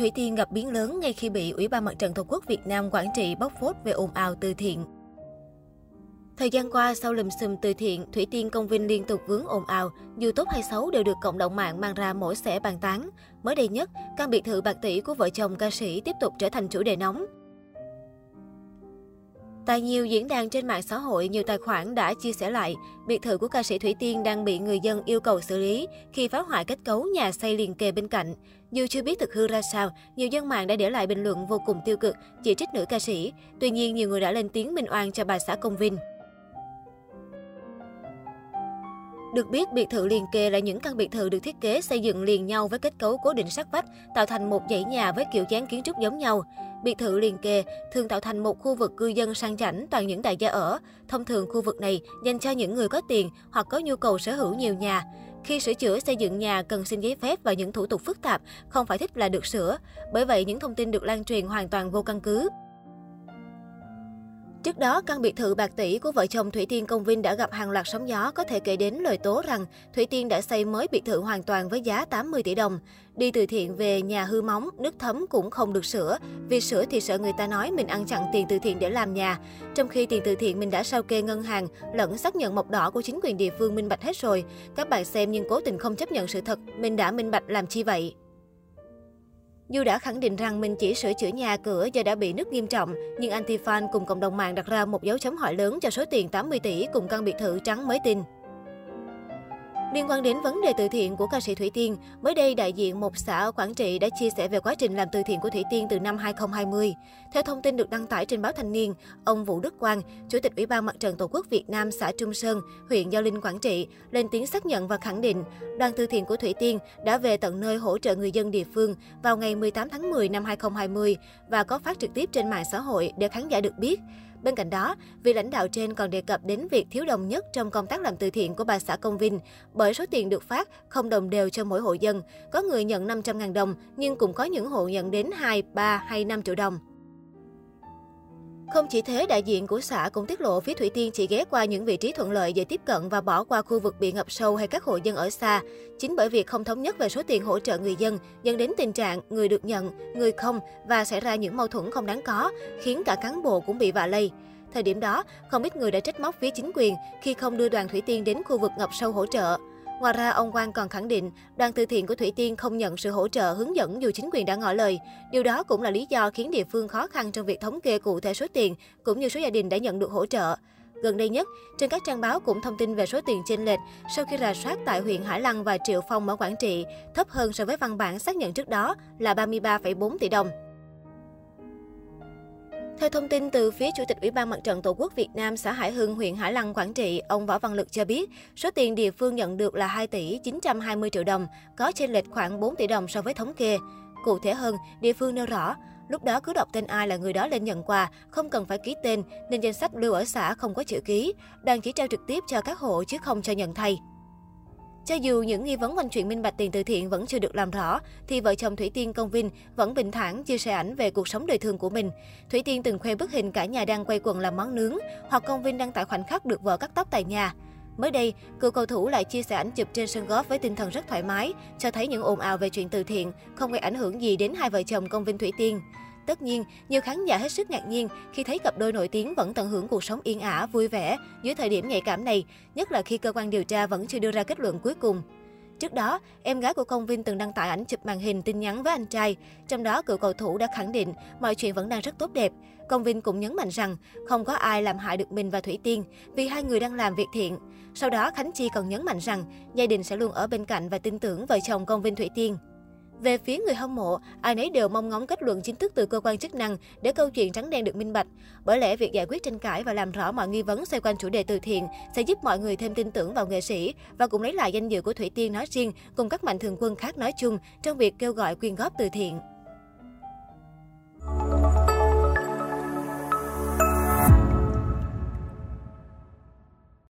Thủy Tiên gặp biến lớn ngay khi bị Ủy ban Mặt trận Tổ quốc Việt Nam quản trị bóc phốt về ồn ào từ thiện. Thời gian qua, sau lùm xùm từ thiện, Thủy Tiên Công Vinh liên tục vướng ồn ào, dù tốt hay xấu đều được cộng đồng mạng mang ra mỗi xẻ bàn tán. Mới đây nhất, căn biệt thự bạc tỷ của vợ chồng ca sĩ tiếp tục trở thành chủ đề nóng. Tại nhiều diễn đàn trên mạng xã hội, nhiều tài khoản đã chia sẻ lại, biệt thự của ca sĩ Thủy Tiên đang bị người dân yêu cầu xử lý khi phá hoại kết cấu nhà xây liền kề bên cạnh. Dù chưa biết thực hư ra sao, nhiều dân mạng đã để lại bình luận vô cùng tiêu cực, chỉ trích nữ ca sĩ. Tuy nhiên, nhiều người đã lên tiếng minh oan cho bà xã Công Vinh. Được biết, biệt thự liền kề là những căn biệt thự được thiết kế xây dựng liền nhau với kết cấu cố định sắt vách, tạo thành một dãy nhà với kiểu dáng kiến trúc giống nhau. Biệt thự liền kề thường tạo thành một khu vực cư dân sang chảnh toàn những đại gia ở. Thông thường khu vực này dành cho những người có tiền hoặc có nhu cầu sở hữu nhiều nhà. Khi sửa chữa xây dựng nhà cần xin giấy phép và những thủ tục phức tạp, không phải thích là được sửa. Bởi vậy, những thông tin được lan truyền hoàn toàn vô căn cứ. Trước đó, căn biệt thự bạc tỷ của vợ chồng Thủy Tiên Công Vinh đã gặp hàng loạt sóng gió có thể kể đến lời tố rằng Thủy Tiên đã xây mới biệt thự hoàn toàn với giá 80 tỷ đồng. Đi từ thiện về nhà hư móng, nước thấm cũng không được sửa. Vì sửa thì sợ người ta nói mình ăn chặn tiền từ thiện để làm nhà. Trong khi tiền từ thiện mình đã sao kê ngân hàng, lẫn xác nhận mộc đỏ của chính quyền địa phương minh bạch hết rồi. Các bạn xem nhưng cố tình không chấp nhận sự thật, mình đã minh bạch làm chi vậy? Dù đã khẳng định rằng mình chỉ sửa chữa nhà cửa do đã bị nứt nghiêm trọng, nhưng anti-fan cùng cộng đồng mạng đặt ra một dấu chấm hỏi lớn cho số tiền 80 tỷ cùng căn biệt thự trắng mới tin. Liên quan đến vấn đề từ thiện của ca sĩ Thủy Tiên, mới đây đại diện một xã ở Quảng Trị đã chia sẻ về quá trình làm từ thiện của Thủy Tiên từ năm 2020. Theo thông tin được đăng tải trên báo Thanh niên, ông Vũ Đức Quang, Chủ tịch Ủy ban Mặt trận Tổ quốc Việt Nam xã Trung Sơn, huyện Gio Linh, Quảng Trị, lên tiếng xác nhận và khẳng định đoàn từ thiện của Thủy Tiên đã về tận nơi hỗ trợ người dân địa phương vào ngày 18 tháng 10 năm 2020 và có phát trực tiếp trên mạng xã hội để khán giả được biết. Bên cạnh đó, vị lãnh đạo trên còn đề cập đến việc thiếu đồng nhất trong công tác làm từ thiện của bà xã Công Vinh, bởi số tiền được phát không đồng đều cho mỗi hộ dân. Có người nhận 500.000 đồng, nhưng cũng có những hộ nhận đến 2, 3 hay 5 triệu đồng. Không chỉ thế, đại diện của xã cũng tiết lộ phía Thủy Tiên chỉ ghé qua những vị trí thuận lợi dễ tiếp cận và bỏ qua khu vực bị ngập sâu hay các hộ dân ở xa. Chính bởi việc không thống nhất về số tiền hỗ trợ người dân, dẫn đến tình trạng người được nhận, người không và xảy ra những mâu thuẫn không đáng có, khiến cả cán bộ cũng bị vạ lây. Thời điểm đó, không ít người đã trách móc phía chính quyền khi không đưa đoàn Thủy Tiên đến khu vực ngập sâu hỗ trợ. Ngoài ra, ông Quang còn khẳng định đoàn từ thiện của Thủy Tiên không nhận sự hỗ trợ hướng dẫn dù chính quyền đã ngỏ lời. Điều đó cũng là lý do khiến địa phương khó khăn trong việc thống kê cụ thể số tiền, cũng như số gia đình đã nhận được hỗ trợ. Gần đây nhất, trên các trang báo cũng thông tin về số tiền chênh lệch sau khi rà soát tại huyện Hải Lăng và Triệu Phong ở Quảng Trị, thấp hơn so với văn bản xác nhận trước đó là 33,4 tỷ đồng. Theo thông tin từ phía Chủ tịch Ủy ban Mặt trận Tổ quốc Việt Nam xã Hải Hưng, huyện Hải Lăng, Quảng Trị, ông Võ Văn Lực cho biết, số tiền địa phương nhận được là 2 tỷ 920 triệu đồng, có chênh lệch khoảng 4 tỷ đồng so với thống kê. Cụ thể hơn, địa phương nêu rõ, lúc đó cứ đọc tên ai là người đó lên nhận quà, không cần phải ký tên, nên danh sách lưu ở xã không có chữ ký, đoàn chỉ trao trực tiếp cho các hộ chứ không cho nhận thay. Cho dù những nghi vấn quanh chuyện minh bạch tiền từ thiện vẫn chưa được làm rõ, thì vợ chồng Thủy Tiên Công Vinh vẫn bình thản chia sẻ ảnh về cuộc sống đời thường của mình. Thủy Tiên từng khoe bức hình cả nhà đang quay quần làm món nướng, hoặc Công Vinh đăng tải khoảnh khắc được vợ cắt tóc tại nhà. Mới đây, cựu cầu thủ lại chia sẻ ảnh chụp trên sân golf với tinh thần rất thoải mái, cho thấy những ồn ào về chuyện từ thiện không gây ảnh hưởng gì đến hai vợ chồng Công Vinh Thủy Tiên. Tất nhiên, nhiều khán giả hết sức ngạc nhiên khi thấy cặp đôi nổi tiếng vẫn tận hưởng cuộc sống yên ả, vui vẻ dưới thời điểm nhạy cảm này, nhất là khi cơ quan điều tra vẫn chưa đưa ra kết luận cuối cùng. Trước đó, em gái của Công Vinh từng đăng tải ảnh chụp màn hình tin nhắn với anh trai. Trong đó, cựu cầu thủ đã khẳng định mọi chuyện vẫn đang rất tốt đẹp. Công Vinh cũng nhấn mạnh rằng không có ai làm hại được mình và Thủy Tiên vì hai người đang làm việc thiện. Sau đó, Khánh Chi còn nhấn mạnh rằng gia đình sẽ luôn ở bên cạnh và tin tưởng vợ chồng Công Vinh Thủy Tiên. Về phía người hâm mộ, ai nấy đều mong ngóng kết luận chính thức từ cơ quan chức năng để câu chuyện trắng đen được minh bạch. Bởi lẽ việc giải quyết tranh cãi và làm rõ mọi nghi vấn xoay quanh chủ đề từ thiện sẽ giúp mọi người thêm tin tưởng vào nghệ sĩ và cũng lấy lại danh dự của Thủy Tiên nói riêng cùng các mạnh thường quân khác nói chung trong việc kêu gọi quyên góp từ thiện.